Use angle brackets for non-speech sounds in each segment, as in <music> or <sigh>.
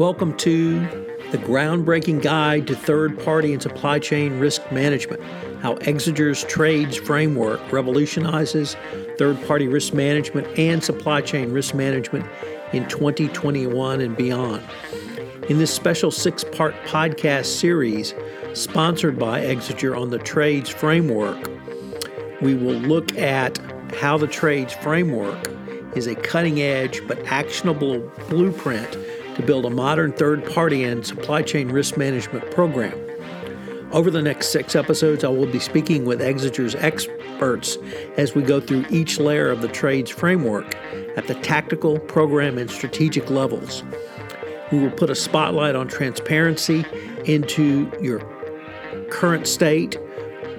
Welcome to the groundbreaking guide to third party and supply chain risk management. How Exiger's trades framework revolutionizes third party risk management and supply chain risk management in 2021 and beyond. In this special six part podcast series, sponsored by Exiger on the trades framework, we will look at how the trades framework is a cutting edge but actionable blueprint to build a modern third party and supply chain risk management program. Over the next six episodes, I will be speaking with Exiger's experts as we go through each layer of the trades framework at the tactical, program, and strategic levels. We will put a spotlight on transparency into your current state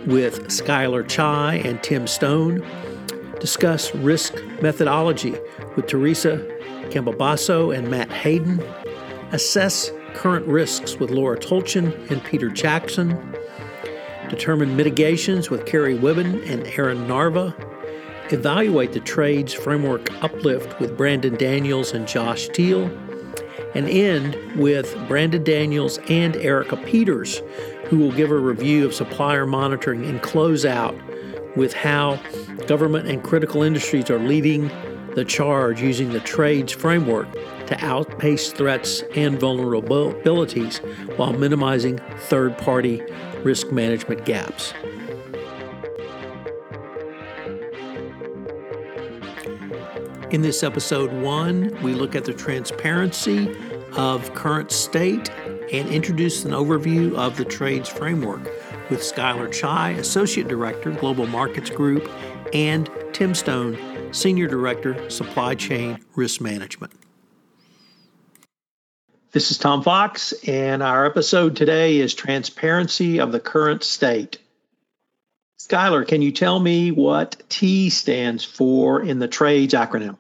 with Skylar Chai and Tim Stone discuss risk methodology with Teresa Campobasso and Matt Hayden, assess current risks with Laura Tolchin and Peter Jackson, determine mitigations with Carrie Wibben and Aaron Narva, evaluate the trades framework uplift with Brandon Daniels and Josh Teal, and end with Brandon Daniels and Erica Peters, who will give a review of supplier monitoring and close out with how government and critical industries are leading the charge using the trades framework to outpace threats and vulnerabilities while minimizing third party risk management gaps. In this episode one, we look at the transparency of current state and introduce an overview of the trades framework with Skylar Chai, Associate Director, Global Markets Group, and Tim Stone, Senior Director, Supply Chain Risk Management. This is Tom Fox, and our episode today is Transparency of the Current State. Skylar, can you tell me what T stands for in the trades acronym?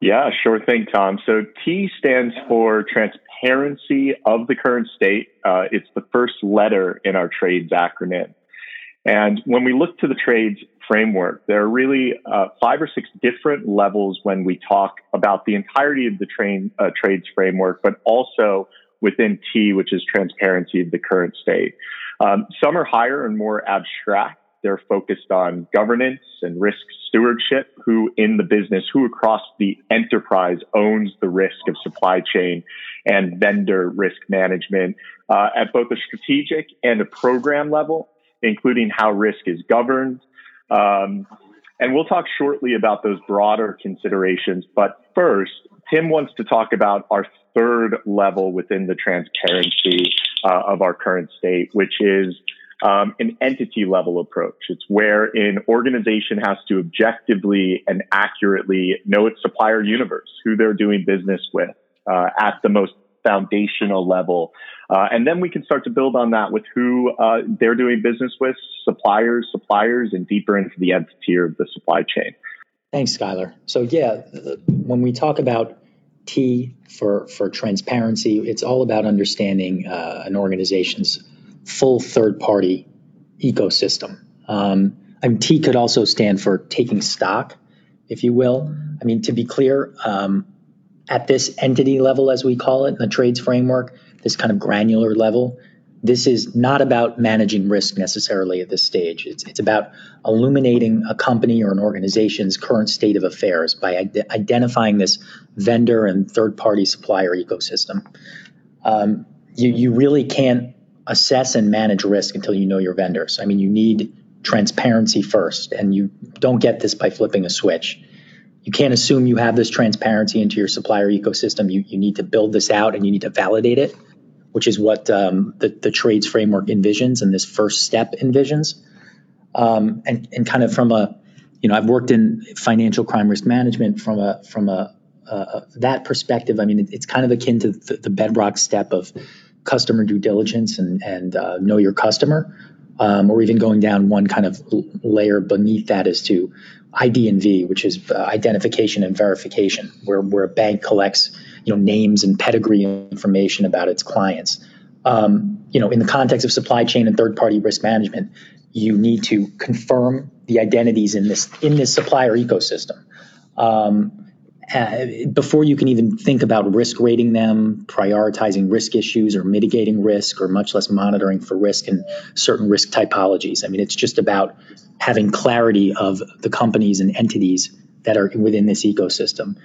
Yeah, sure thing, Tom. So T stands for transparency of the current state. Uh, it's the first letter in our trades acronym. And when we look to the trades framework, there are really uh, five or six different levels when we talk about the entirety of the train, uh, trades framework, but also within T, which is transparency of the current state. Um, some are higher and more abstract. They're focused on governance and risk stewardship, who in the business, who across the enterprise owns the risk of supply chain and vendor risk management uh, at both a strategic and a program level including how risk is governed. Um, and we'll talk shortly about those broader considerations. But first, Tim wants to talk about our third level within the transparency uh, of our current state, which is um, an entity level approach. It's where an organization has to objectively and accurately know its supplier universe, who they're doing business with uh, at the most foundational level. Uh, and then we can start to build on that with who uh, they're doing business with, suppliers, suppliers, and deeper into the nth tier of the supply chain. Thanks, Skylar. So yeah, when we talk about T for for transparency, it's all about understanding uh, an organization's full third party ecosystem. Um, I mean, T could also stand for taking stock, if you will. I mean, to be clear, um, at this entity level, as we call it, in the trades framework, this kind of granular level, this is not about managing risk necessarily at this stage. It's, it's about illuminating a company or an organization's current state of affairs by ide- identifying this vendor and third party supplier ecosystem. Um, you, you really can't assess and manage risk until you know your vendors. I mean, you need transparency first, and you don't get this by flipping a switch you can't assume you have this transparency into your supplier ecosystem. You, you need to build this out and you need to validate it, which is what um, the, the trades framework envisions and this first step envisions. Um, and, and kind of from a, you know, I've worked in financial crime risk management from a, from a, uh, that perspective. I mean, it, it's kind of akin to the, the, bedrock step of customer due diligence and, and uh, know your customer. Um, or even going down one kind of layer beneath that is to ID&V, which is uh, identification and verification, where, where a bank collects you know names and pedigree information about its clients. Um, you know, in the context of supply chain and third-party risk management, you need to confirm the identities in this in this supplier ecosystem. Um, uh, before you can even think about risk rating them, prioritizing risk issues or mitigating risk, or much less monitoring for risk and certain risk typologies. I mean, it's just about having clarity of the companies and entities that are within this ecosystem.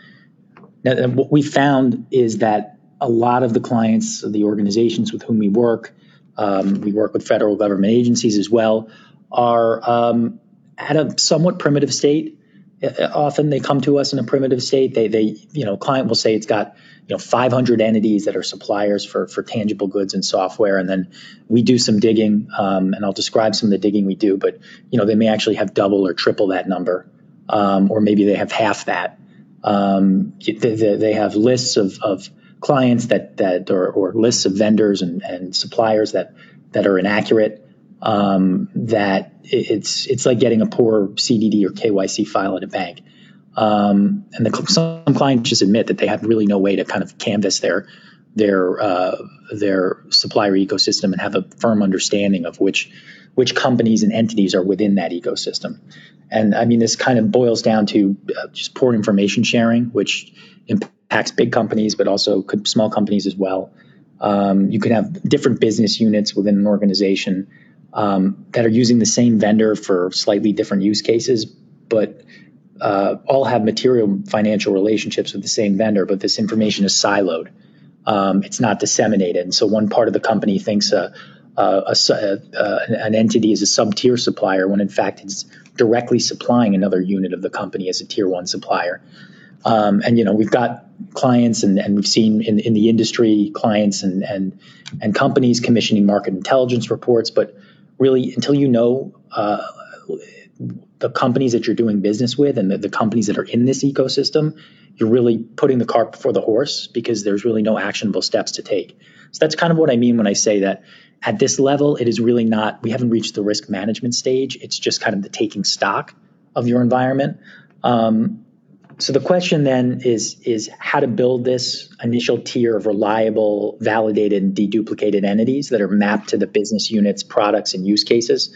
Now, what we found is that a lot of the clients, the organizations with whom we work, um, we work with federal government agencies as well, are um, at a somewhat primitive state uh, often they come to us in a primitive state. They, they, you know, client will say it's got, you know, 500 entities that are suppliers for for tangible goods and software, and then we do some digging, um, and I'll describe some of the digging we do. But you know, they may actually have double or triple that number, um, or maybe they have half that. Um, they, they, have lists of, of clients that that or, or lists of vendors and, and suppliers that that are inaccurate um, that it's it's like getting a poor CDD or KYC file at a bank. Um, and the, some clients just admit that they have really no way to kind of canvas their their uh, their supplier ecosystem and have a firm understanding of which which companies and entities are within that ecosystem. And I mean, this kind of boils down to uh, just poor information sharing, which impacts big companies, but also small companies as well. Um, you can have different business units within an organization um, that are using the same vendor for slightly different use cases, but uh, all have material financial relationships with the same vendor, but this information is siloed. Um, it's not disseminated. And so one part of the company thinks a, a, a, an entity is a sub tier supplier when in fact it's directly supplying another unit of the company as a tier one supplier. Um, and you know we've got clients and, and we've seen in, in the industry clients and, and and companies commissioning market intelligence reports, but really until you know uh, the companies that you're doing business with and the, the, companies that are in this ecosystem, you're really putting the cart before the horse because there's really no actionable steps to take. So that's kind of what I mean when I say that at this level, it is really not, we haven't reached the risk management stage. It's just kind of the taking stock of your environment. Um, so the question then is is how to build this initial tier of reliable, validated, and deduplicated entities that are mapped to the business units, products, and use cases.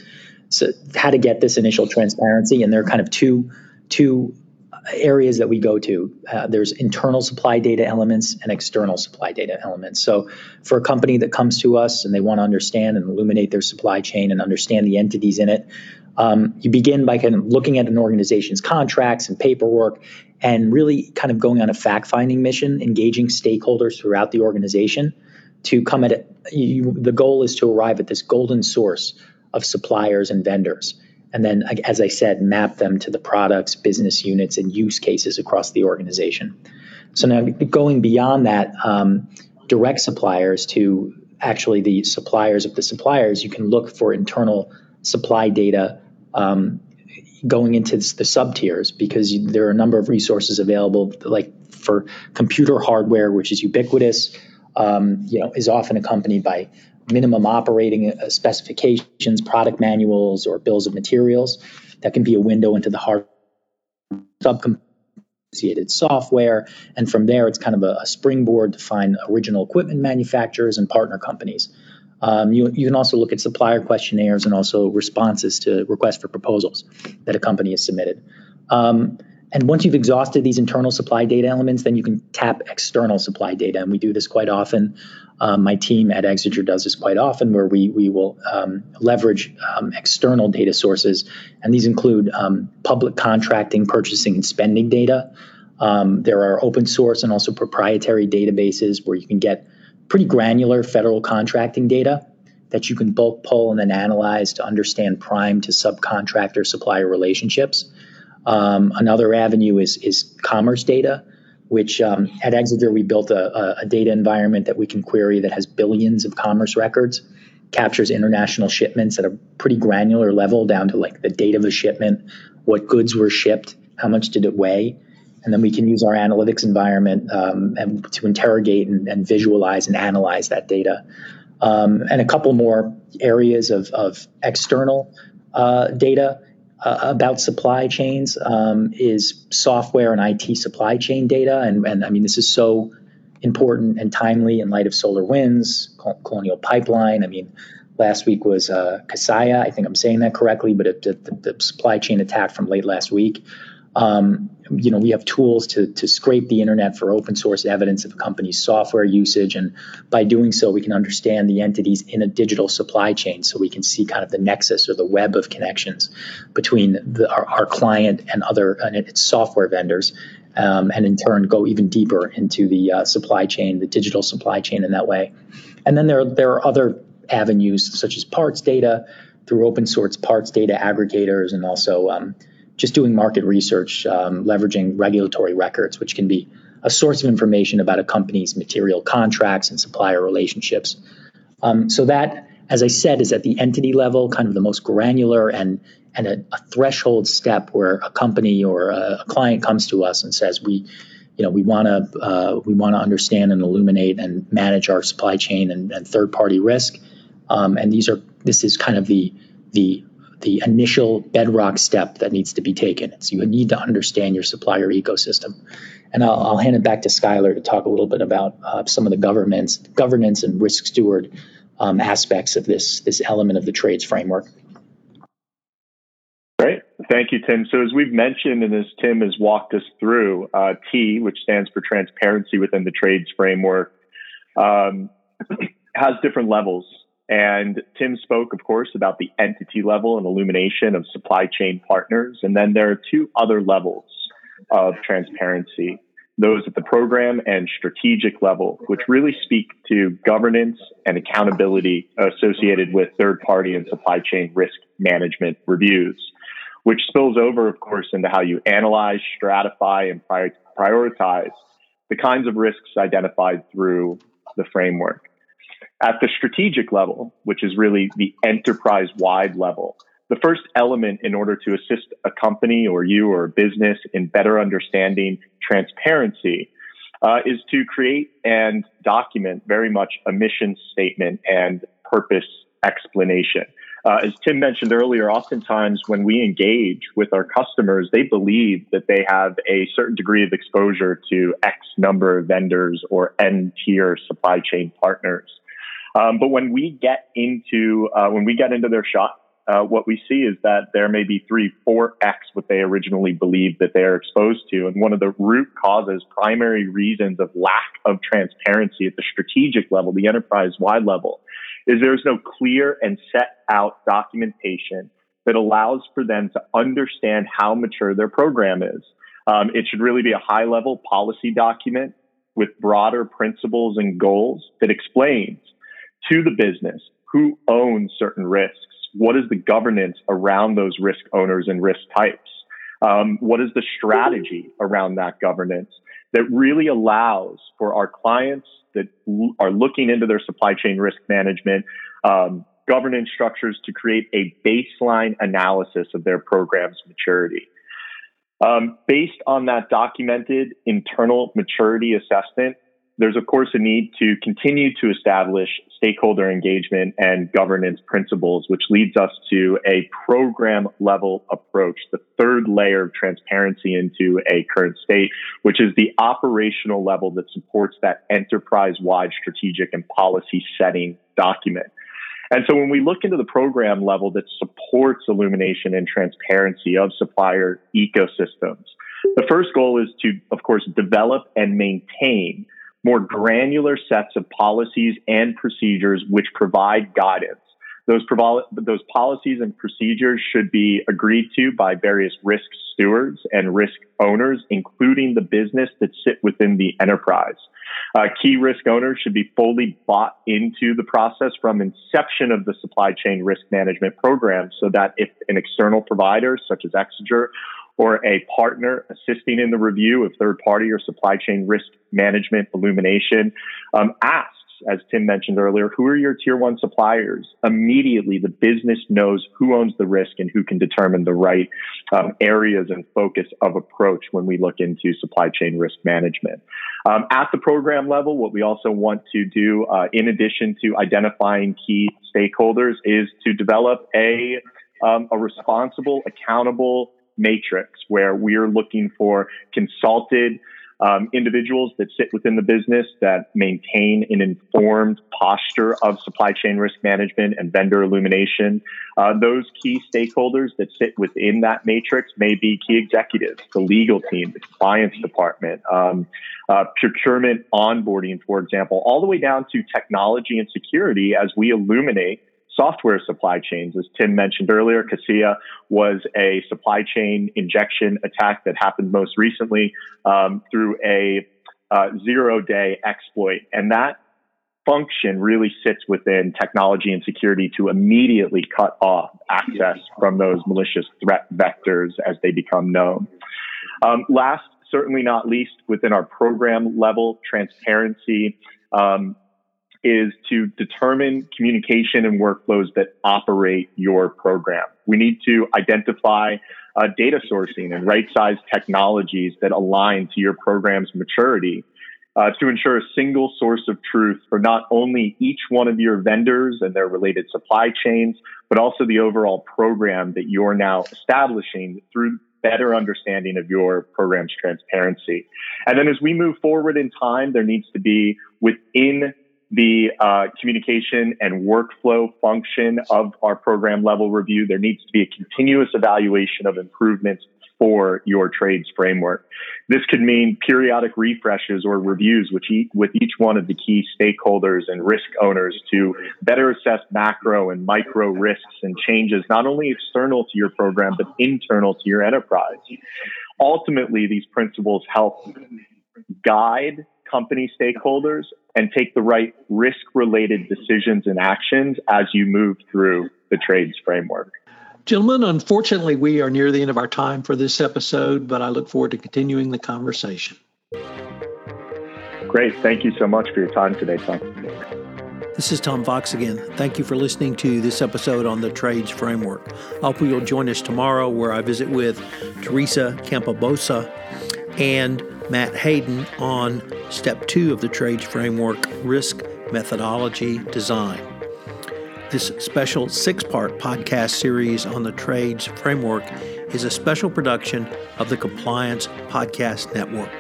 So how to get this initial transparency, and there are kind of two two areas that we go to. Uh, there's internal supply data elements and external supply data elements. So for a company that comes to us and they want to understand and illuminate their supply chain and understand the entities in it, um, you begin by kind of looking at an organization's contracts and paperwork and really kind of going on a fact finding mission, engaging stakeholders throughout the organization to come at it. You, the goal is to arrive at this golden source of suppliers and vendors. And then, as I said, map them to the products, business units, and use cases across the organization. So now going beyond that, um, direct suppliers to actually the suppliers of the suppliers, you can look for internal supply data um, going into the sub tiers because there are a number of resources available, like for computer hardware, which is ubiquitous, um, you know, is often accompanied by minimum operating uh, specifications, product manuals, or bills of materials. That can be a window into the hard sub associated software. And from there, it's kind of a, a, springboard to find original equipment manufacturers and partner companies. Um, you, you, can also look at supplier questionnaires and also responses to requests for proposals that a company has submitted. Um, and once you've exhausted these internal supply data elements, then you can tap external supply data. And we do this quite often. Um, my team at Exiger does this quite often, where we, we will um, leverage um, external data sources. And these include um, public contracting, purchasing, and spending data. there are open source and also proprietary databases where you can get pretty granular federal contracting data that you can bulk pull and then analyze to understand prime to subcontractor supplier relationships. Um, another avenue is, is commerce data, which um, at Exiger we built a, a, data environment that we can query that has billions of commerce records, captures international shipments at a pretty granular level down to like the date of the shipment, what goods were shipped, how much did it weigh, and then we can use our analytics environment um, and to interrogate and, and, visualize and analyze that data. Um, and a couple more areas of, of external uh, data uh, about supply chains um, is software and IT supply chain data. And, and, I mean, this is so important and timely in light of SolarWinds, Colonial Pipeline. I mean, last week was uh, Kaseya. I think I'm saying that correctly, but it, the, the, supply chain attack from late last week. Um, you know, we have tools to, to scrape the internet for open source evidence of a company's software usage. And by doing so, we can understand the entities in a digital supply chain. So we can see kind of the nexus or the web of connections between the, our, our, client and other and its software vendors. Um, and in turn, go even deeper into the uh, supply chain, the digital supply chain in that way. And then there, there are other avenues such as parts data through open source parts data aggregators and also um, just doing market research, um, leveraging regulatory records, which can be a source of information about a company's material contracts and supplier relationships. Um, so that, as I said, is at the entity level, kind of the most granular and and a, a threshold step where a company or a, a, client comes to us and says, "We, you know, we want to uh, we want to understand and illuminate and manage our supply chain and, and third party risk." Um, and these are this is kind of the the the initial bedrock step that needs to be taken. So you need to understand your supplier ecosystem. And I'll, I'll hand it back to Skylar to talk a little bit about uh, some of the governance, governance and risk steward um, aspects of this this element of the trades framework. Great, thank you, Tim. So as we've mentioned, and as Tim has walked us through, uh, T, which stands for transparency within the trades framework, um, <clears throat> has different levels and Tim spoke, of course, about the entity level and illumination of supply chain partners. And then there are two other levels of transparency those at the program and strategic level, which really speak to governance and accountability associated with third party and supply chain risk management reviews, which spills over, of course, into how you analyze, stratify, and prioritize the kinds of risks identified through the framework. At the strategic level, which is really the enterprise wide level, the first element in order to assist a company or you or a business in better understanding transparency uh, is to create and document very much a mission statement and purpose explanation. Uh, as Tim mentioned earlier, oftentimes when we engage with our customers, they believe that they have a certain degree of exposure to X number of vendors or N tier supply chain partners. Um, but when we get into uh, when we get into their shot, uh, what we see is that there may be three, four x what they originally believed that they are exposed to, and one of the root causes, primary reasons of lack of transparency at the strategic level, the enterprise wide level, is there's no clear and set out documentation that allows for them to understand how mature their program is. Um, it should really be a high level policy document with broader principles and goals that explains to the business who owns certain risks, what is the governance around those risk owners and risk types, um, what is the strategy around that governance that really allows for our clients that l- are looking into their supply chain risk management um, governance structures to create a baseline analysis of their program's maturity. Um, based on that documented internal maturity assessment, there's of course a need to continue to establish stakeholder engagement and governance principles, which leads us to a program level approach, the third layer of transparency into a current state, which is the operational level that supports that enterprise wide strategic and policy setting document. And so when we look into the program level that supports illumination and transparency of supplier ecosystems, the first goal is to, of course, develop and maintain more granular sets of policies and procedures which provide guidance. Those, those policies and procedures should be agreed to by various risk stewards and risk owners, including the business that sit within the enterprise. Uh, key risk owners should be fully bought into the process from inception of the supply chain risk management program so that if an external provider such as Exiger or a partner assisting in the review of third party or supply chain risk management illumination um, asks, as Tim mentioned earlier, who are your tier one suppliers? Immediately, the business knows who owns the risk and who can determine the right um, areas and focus of approach when we look into supply chain risk management. Um, at the program level, what we also want to do, uh, in addition to identifying key stakeholders, is to develop a um, a responsible, accountable, matrix where we are looking for consulted um, individuals that sit within the business that maintain an informed posture of supply chain risk management and vendor illumination. Uh, those key stakeholders that sit within that matrix may be key executives, the legal team, the compliance department, um, uh, procurement onboarding, for example, all the way down to technology and security as we illuminate software supply chains. As Tim mentioned earlier, Kaseya was a supply chain injection attack that happened most recently um, through a uh, zero day exploit. And that function really sits within technology and security to immediately cut off access from those malicious threat vectors as they become known. Um, last, certainly not least, within our program level transparency, um, is to determine communication and workflows that operate your program. We need to identify uh, data sourcing and right size technologies that align to your program's maturity uh, to ensure a single source of truth for not only each one of your vendors and their related supply chains, but also the overall program that you're now establishing through better understanding of your program's transparency. And then as we move forward in time, there needs to be within the uh, communication and workflow function of our program level review. There needs to be a continuous evaluation of improvements for your trades framework. This could mean periodic refreshes or reviews with each, with each one of the key stakeholders and risk owners to better assess macro and micro risks and changes, not only external to your program, but internal to your enterprise. Ultimately, these principles help guide company stakeholders and take the right risk related decisions and actions as you move through the trades framework. Gentlemen, unfortunately, we are near the end of our time for this episode, but I look forward to continuing the conversation. Great. Thank you so much for your time today, Tom. This is Tom Fox again. Thank you for listening to this episode on the Trades Framework. I hope you'll join us tomorrow where I visit with Teresa Campobasso and Matt Hayden on step two of the Trades Framework Risk Methodology Design. This special six part podcast series on the Trades Framework is a special production of the Compliance Podcast Network.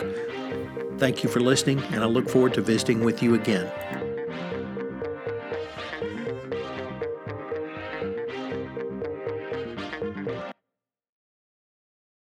Thank you for listening, and I look forward to visiting with you again.